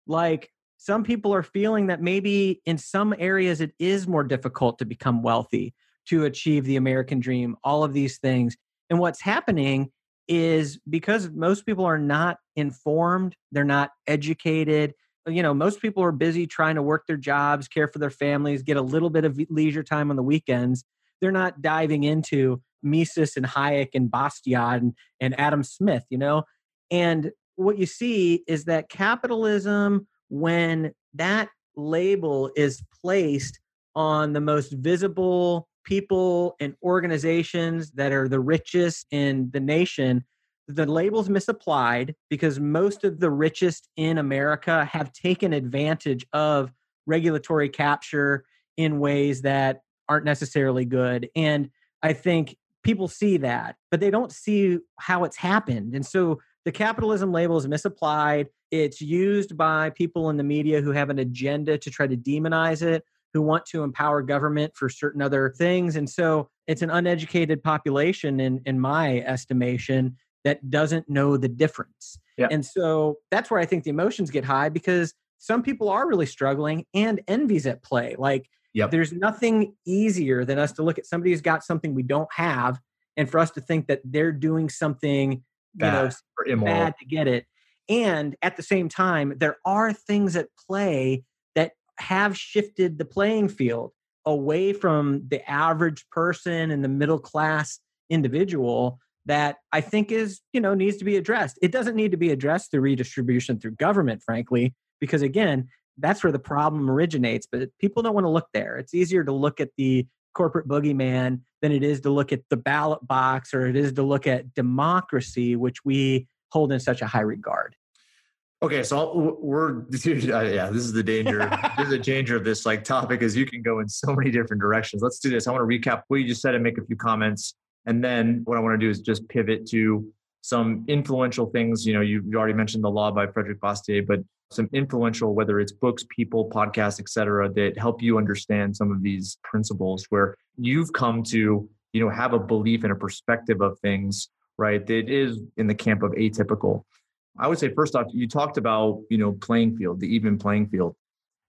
Like some people are feeling that maybe in some areas it is more difficult to become wealthy, to achieve the American dream, all of these things. And what's happening is because most people are not informed, they're not educated, you know most people are busy trying to work their jobs care for their families get a little bit of leisure time on the weekends they're not diving into mises and hayek and bastiat and, and adam smith you know and what you see is that capitalism when that label is placed on the most visible people and organizations that are the richest in the nation the label's misapplied because most of the richest in America have taken advantage of regulatory capture in ways that aren't necessarily good. And I think people see that, but they don't see how it's happened. And so the capitalism label is misapplied. It's used by people in the media who have an agenda to try to demonize it, who want to empower government for certain other things. And so it's an uneducated population, in, in my estimation, that doesn't know the difference. Yeah. And so that's where I think the emotions get high because some people are really struggling and envy's at play. Like yep. there's nothing easier than us to look at somebody who's got something we don't have and for us to think that they're doing something bad, you know, bad to get it. And at the same time, there are things at play that have shifted the playing field away from the average person and the middle class individual that I think is, you know, needs to be addressed. It doesn't need to be addressed through redistribution through government, frankly, because again, that's where the problem originates. But people don't want to look there. It's easier to look at the corporate boogeyman than it is to look at the ballot box or it is to look at democracy, which we hold in such a high regard. Okay, so we're uh, yeah. This is the danger. this is the danger of this like topic is you can go in so many different directions. Let's do this. I want to recap what you just said and make a few comments and then what I want to do is just pivot to some influential things. You know, you, you already mentioned the law by Frederick Bastiat, but some influential, whether it's books, people, podcasts, et cetera, that help you understand some of these principles where you've come to, you know, have a belief and a perspective of things, right? That is in the camp of atypical. I would say first off, you talked about, you know, playing field, the even playing field.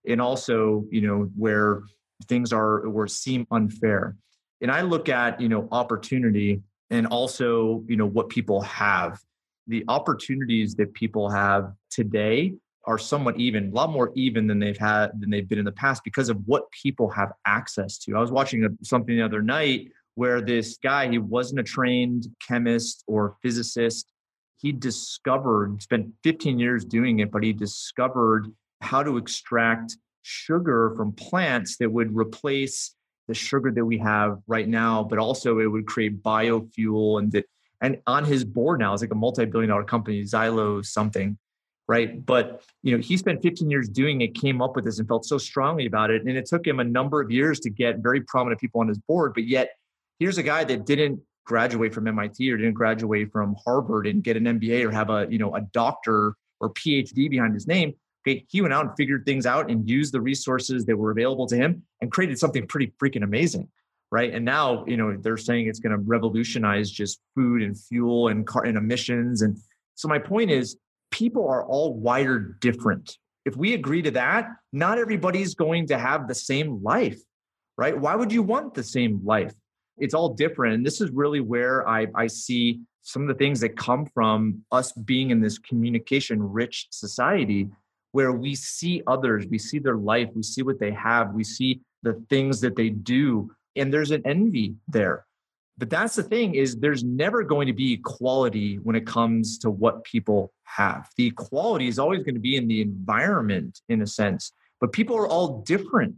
And also, you know, where things are or seem unfair and i look at you know opportunity and also you know what people have the opportunities that people have today are somewhat even a lot more even than they've had than they've been in the past because of what people have access to. I was watching something the other night where this guy he wasn't a trained chemist or physicist. He discovered spent 15 years doing it but he discovered how to extract sugar from plants that would replace the sugar that we have right now, but also it would create biofuel and that and on his board now is like a multi-billion dollar company, Xylo something, right? But you know, he spent 15 years doing it, came up with this and felt so strongly about it. And it took him a number of years to get very prominent people on his board. But yet here's a guy that didn't graduate from MIT or didn't graduate from Harvard and get an MBA or have a, you know, a doctor or PhD behind his name Okay, he went out and figured things out and used the resources that were available to him and created something pretty freaking amazing, right? And now, you know, they're saying it's going to revolutionize just food and fuel and car and emissions. And so my point is, people are all wired different. If we agree to that, not everybody's going to have the same life, right? Why would you want the same life? It's all different. And this is really where I, I see some of the things that come from us being in this communication rich society where we see others, we see their life, we see what they have, we see the things that they do, and there's an envy there. But that's the thing is there's never going to be equality when it comes to what people have. The equality is always going to be in the environment in a sense, but people are all different.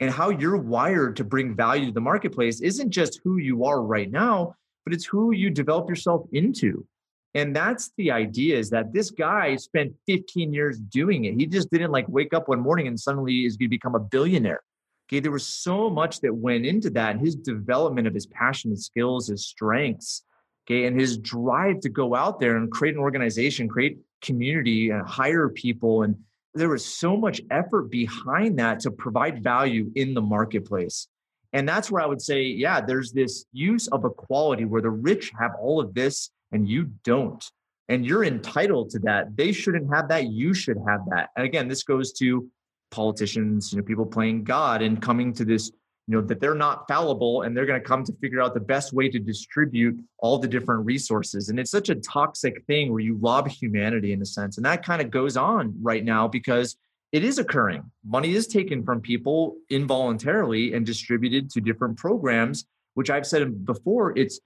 And how you're wired to bring value to the marketplace isn't just who you are right now, but it's who you develop yourself into. And that's the idea is that this guy spent 15 years doing it. He just didn't like wake up one morning and suddenly is going to become a billionaire. Okay, there was so much that went into that. His development of his passion, his skills, his strengths, okay, and his drive to go out there and create an organization, create community, and hire people. And there was so much effort behind that to provide value in the marketplace. And that's where I would say, yeah, there's this use of equality where the rich have all of this and you don't. And you're entitled to that. They shouldn't have that. You should have that. And again, this goes to politicians, you know, people playing God and coming to this, you know, that they're not fallible and they're going to come to figure out the best way to distribute all the different resources. And it's such a toxic thing where you rob humanity in a sense. And that kind of goes on right now because it is occurring. Money is taken from people involuntarily and distributed to different programs, which I've said before, it's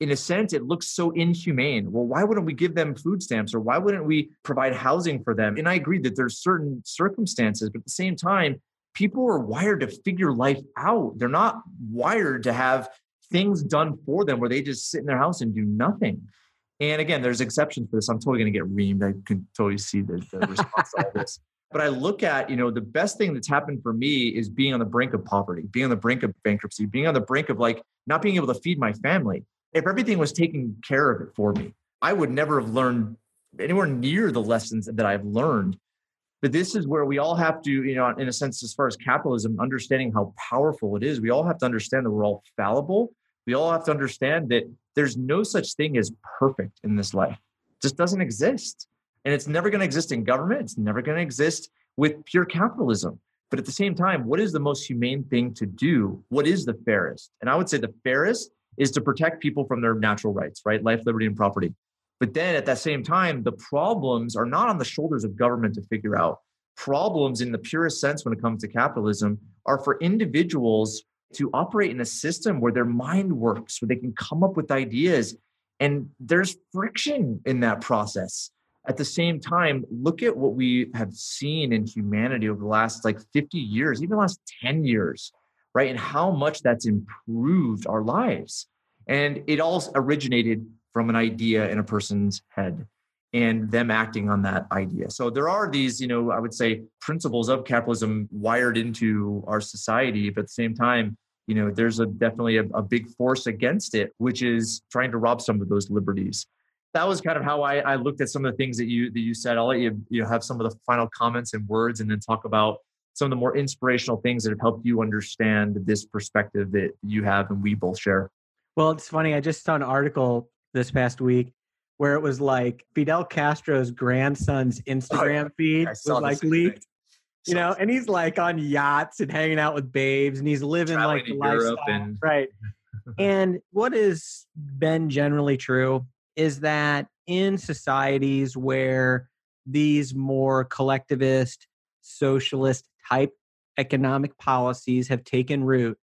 in a sense, it looks so inhumane. Well, why wouldn't we give them food stamps or why wouldn't we provide housing for them? And I agree that there's certain circumstances, but at the same time, people are wired to figure life out. They're not wired to have things done for them where they just sit in their house and do nothing. And again, there's exceptions for this. I'm totally going to get reamed. I can totally see the, the response to all this. But I look at, you know, the best thing that's happened for me is being on the brink of poverty, being on the brink of bankruptcy, being on the brink of like not being able to feed my family if everything was taking care of it for me, I would never have learned anywhere near the lessons that I've learned. But this is where we all have to, you know, in a sense, as far as capitalism, understanding how powerful it is, we all have to understand that we're all fallible. We all have to understand that there's no such thing as perfect in this life. It just doesn't exist. And it's never going to exist in government. It's never going to exist with pure capitalism. But at the same time, what is the most humane thing to do? What is the fairest? And I would say the fairest is to protect people from their natural rights, right? Life, liberty, and property. But then at that same time, the problems are not on the shoulders of government to figure out. Problems, in the purest sense, when it comes to capitalism, are for individuals to operate in a system where their mind works, where they can come up with ideas. And there's friction in that process. At the same time, look at what we have seen in humanity over the last like 50 years, even the last 10 years right? And how much that's improved our lives. And it all originated from an idea in a person's head and them acting on that idea. So there are these, you know, I would say principles of capitalism wired into our society, but at the same time, you know, there's a definitely a, a big force against it, which is trying to rob some of those liberties. That was kind of how I, I looked at some of the things that you that you said. I'll let you you know, have some of the final comments and words, and then talk about some of the more inspirational things that have helped you understand this perspective that you have and we both share? Well, it's funny. I just saw an article this past week where it was like Fidel Castro's grandson's oh, Instagram feed was like leaked. You know, and he's like on yachts and hanging out with babes and he's living like the lifestyle. And... Right. and what has been generally true is that in societies where these more collectivist, socialist type economic policies have taken root,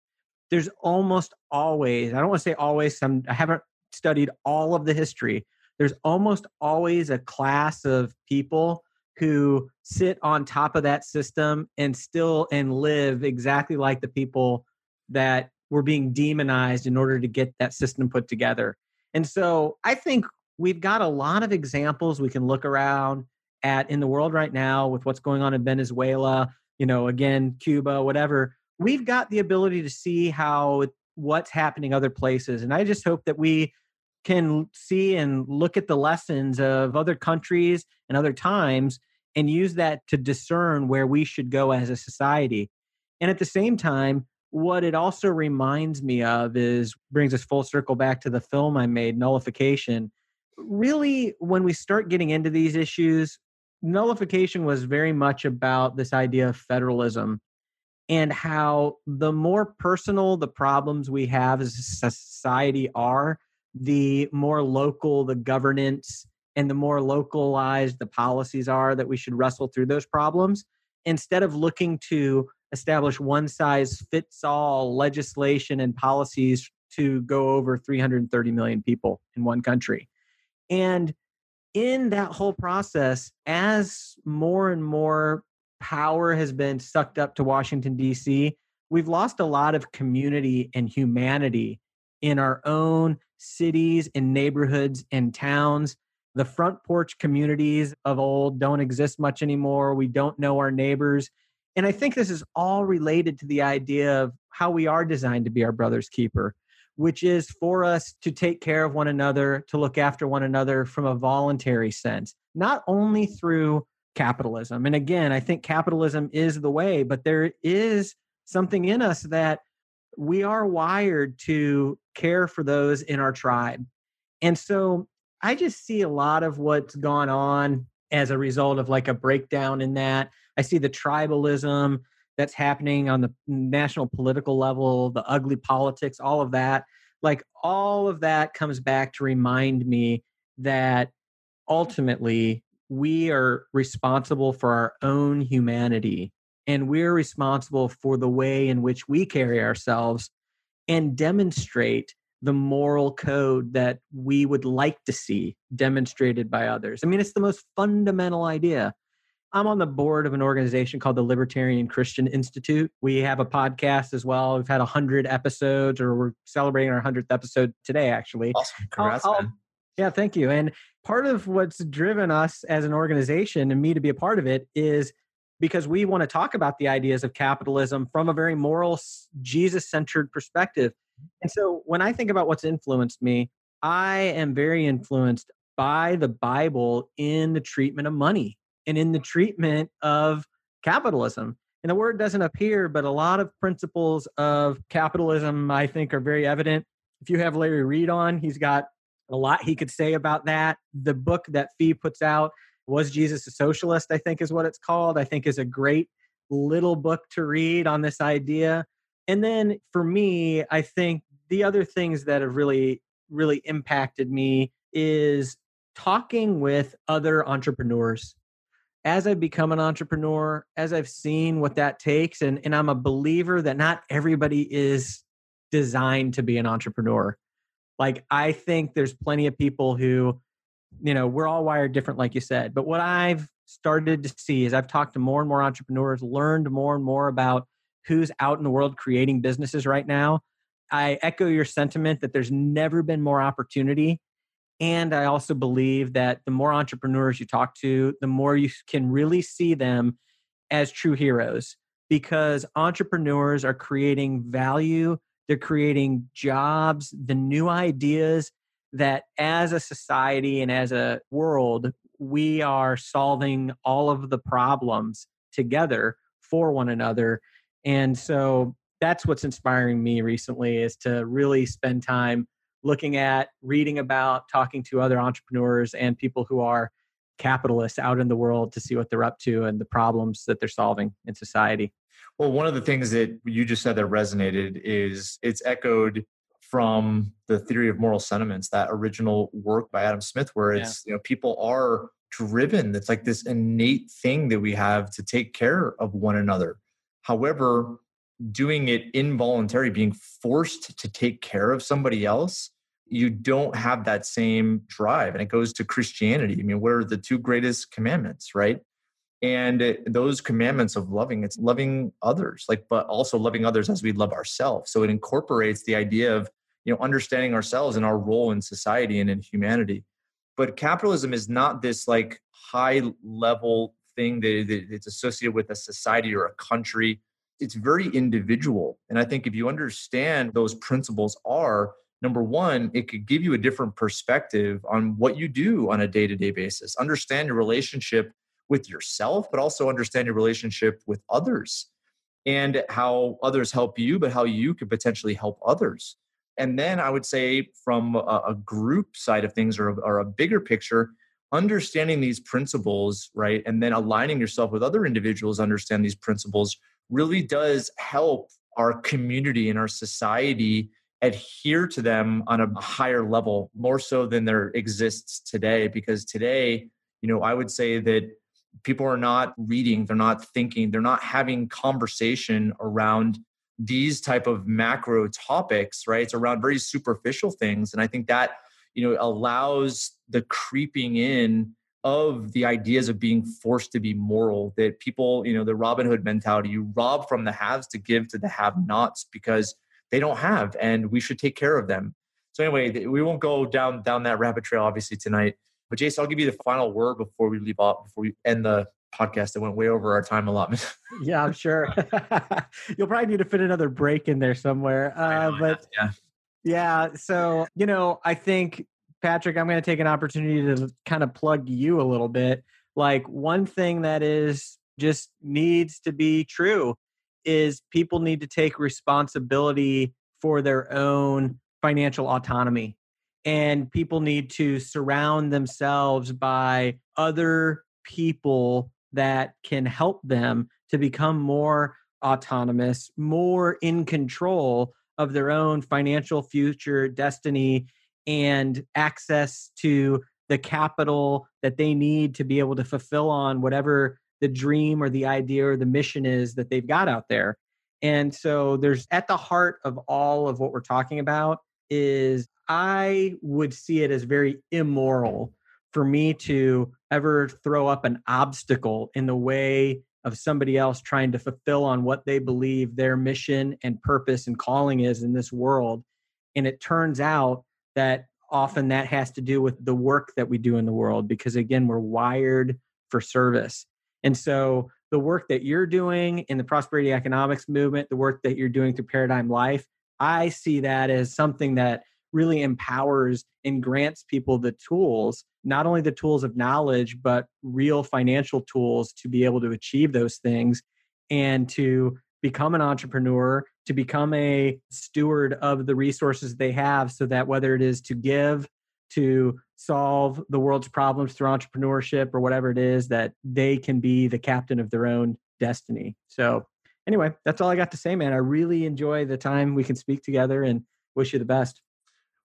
there's almost always, I don't want to say always, some, I haven't studied all of the history. There's almost always a class of people who sit on top of that system and still and live exactly like the people that were being demonized in order to get that system put together. And so I think we've got a lot of examples we can look around at in the world right now with what's going on in Venezuela, you know, again, Cuba, whatever, we've got the ability to see how what's happening other places. And I just hope that we can see and look at the lessons of other countries and other times and use that to discern where we should go as a society. And at the same time, what it also reminds me of is brings us full circle back to the film I made, Nullification. Really, when we start getting into these issues, nullification was very much about this idea of federalism and how the more personal the problems we have as a society are, the more local the governance and the more localized the policies are that we should wrestle through those problems instead of looking to establish one size fits all legislation and policies to go over 330 million people in one country. And in that whole process, as more and more power has been sucked up to Washington, D.C., we've lost a lot of community and humanity in our own cities and neighborhoods and towns. The front porch communities of old don't exist much anymore. We don't know our neighbors. And I think this is all related to the idea of how we are designed to be our brother's keeper, which is for us to take care of one another, to look after one another from a voluntary sense, not only through capitalism. And again, I think capitalism is the way, but there is something in us that we are wired to care for those in our tribe. And so I just see a lot of what's gone on as a result of like a breakdown in that. I see the tribalism that's happening on the national political level, the ugly politics, all of that. Like all of that comes back to remind me that ultimately we are responsible for our own humanity and we're responsible for the way in which we carry ourselves and demonstrate the moral code that we would like to see demonstrated by others. I mean, it's the most fundamental idea. I'm on the board of an organization called the Libertarian Christian Institute. We have a podcast as well. We've had 100 episodes, or we're celebrating our 100th episode today, actually. Awesome. Congrats, I'll, I'll, yeah, thank you. And part of what's driven us as an organization and me to be a part of it is because we want to talk about the ideas of capitalism from a very moral, Jesus centered perspective. And so when I think about what's influenced me, I am very influenced by the Bible in the treatment of money and in the treatment of capitalism. And the word doesn't appear, but a lot of principles of capitalism, I think, are very evident. If you have Larry Reed on, he's got a lot he could say about that. The book that FEE puts out, Was Jesus a Socialist? I think is what it's called. I think is a great little book to read on this idea. And then for me, I think the other things that have really, really impacted me is talking with other entrepreneurs. As I've become an entrepreneur, as I've seen what that takes, and, and I'm a believer that not everybody is designed to be an entrepreneur. Like, I think there's plenty of people who, you know, we're all wired different, like you said. But what I've started to see is I've talked to more and more entrepreneurs, learned more and more about who's out in the world creating businesses right now. I echo your sentiment that there's never been more opportunity. And I also believe that the more entrepreneurs you talk to, the more you can really see them as true heroes because entrepreneurs are creating value, they're creating jobs, the new ideas that as a society and as a world, we are solving all of the problems together for one another. And so that's what's inspiring me recently is to really spend time looking at, reading about, talking to other entrepreneurs and people who are capitalists out in the world to see what they're up to and the problems that they're solving in society. Well, one of the things that you just said that resonated is it's echoed from the theory of moral sentiments, that original work by Adam Smith, where it's, yeah. you know, people are driven. It's like this innate thing that we have to take care of one another. However, doing it involuntary, being forced to take care of somebody else, you don't have that same drive. And it goes to Christianity. I mean, what are the two greatest commandments, right? And those commandments of loving, it's loving others, like, but also loving others as we love ourselves. So it incorporates the idea of, you know, understanding ourselves and our role in society and in humanity. But capitalism is not this like high level thing that it's associated with a society or a country it's very individual. And I think if you understand those principles are, number one, it could give you a different perspective on what you do on a day to day basis. Understand your relationship with yourself, but also understand your relationship with others and how others help you, but how you could potentially help others. And then I would say, from a, a group side of things or, or a bigger picture, understanding these principles, right? And then aligning yourself with other individuals, understand these principles really does help our community and our society adhere to them on a higher level more so than there exists today because today you know i would say that people are not reading they're not thinking they're not having conversation around these type of macro topics, right? It's around very superficial things. And I think that, you know, allows the creeping in of the ideas of being forced to be moral that people, you know, the Robin Hood mentality, you rob from the haves to give to the have nots because they don't have, and we should take care of them. So anyway, we won't go down down that rabbit trail obviously tonight. But Jason, I'll give you the final word before we leave off, before we end the podcast that went way over our time allotment. yeah, I'm sure. You'll probably need to fit another break in there somewhere. Uh, but yeah. yeah, so you know, I think Patrick, I'm going to take an opportunity to kind of plug you a little bit. Like one thing that is just needs to be true is people need to take responsibility for their own financial autonomy and people need to surround themselves by other people that can help them to become more autonomous, more in control of their own financial future, destiny, and access to the capital that they need to be able to fulfill on whatever the dream or the idea or the mission is that they've got out there. And so there's at the heart of all of what we're talking about is I would see it as very immoral for me to ever throw up an obstacle in the way of somebody else trying to fulfill on what they believe their mission and purpose and calling is in this world. And it turns out that often that has to do with the work that we do in the world because, again, we're wired for service. And so the work that you're doing in the prosperity economics movement, the work that you're doing through Paradigm Life, I see that as something that really empowers and grants people the tools, not only the tools of knowledge, but real financial tools to be able to achieve those things and to become an entrepreneur, to become a steward of the resources they have, so that whether it is to give, to solve the world's problems through entrepreneurship or whatever it is, that they can be the captain of their own destiny. So, anyway, that's all I got to say, man. I really enjoy the time we can speak together and wish you the best.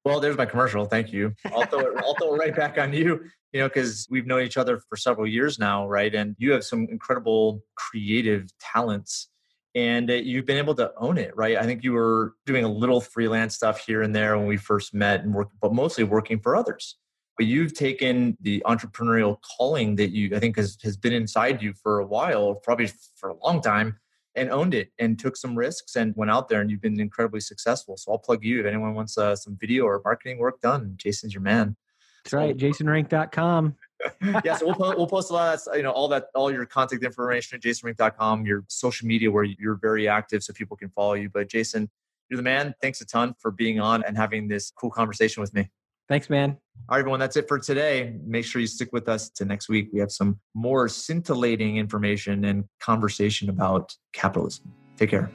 Well, there's my commercial. Thank you. I'll throw it, I'll throw it right back on you, you know, because we've known each other for several years now, right? And you have some incredible creative talents and you've been able to own it, right? I think you were doing a little freelance stuff here and there when we first met and work, but mostly working for others. But you've taken the entrepreneurial calling that you, I think, has, has been inside you for a while, probably for a long time, and owned it and took some risks and went out there and you've been incredibly successful. So I'll plug you if anyone wants uh, some video or marketing work done. Jason's your man. That's right. JasonRink.com. yeah, so we'll, po- we'll post a lot of that, you know, all that, all your contact information at jasonrink.com, your social media where you're very active so people can follow you. But Jason, you're the man. Thanks a ton for being on and having this cool conversation with me. Thanks, man. All right, everyone, that's it for today. Make sure you stick with us to next week. We have some more scintillating information and conversation about capitalism. Take care.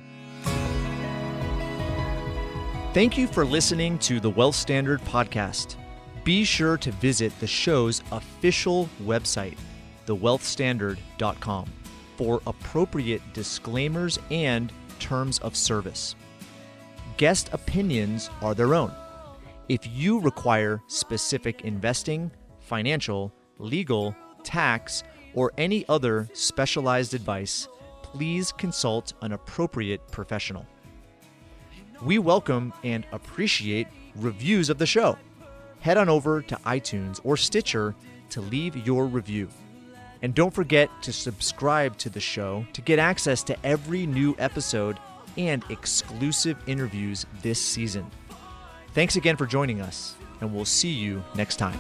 Thank you for listening to the Wealth Standard Podcast. Be sure to visit the show's official website, thewealthstandard.com, for appropriate disclaimers and terms of service. Guest opinions are their own if you require specific investing, financial, legal, tax, or any other specialized advice, please consult an appropriate professional. We welcome and appreciate reviews of the show. Head on over to iTunes or Stitcher to leave your review. And don't forget to subscribe to the show to get access to every new episode and exclusive interviews this season. Thanks again for joining us, and we'll see you next time.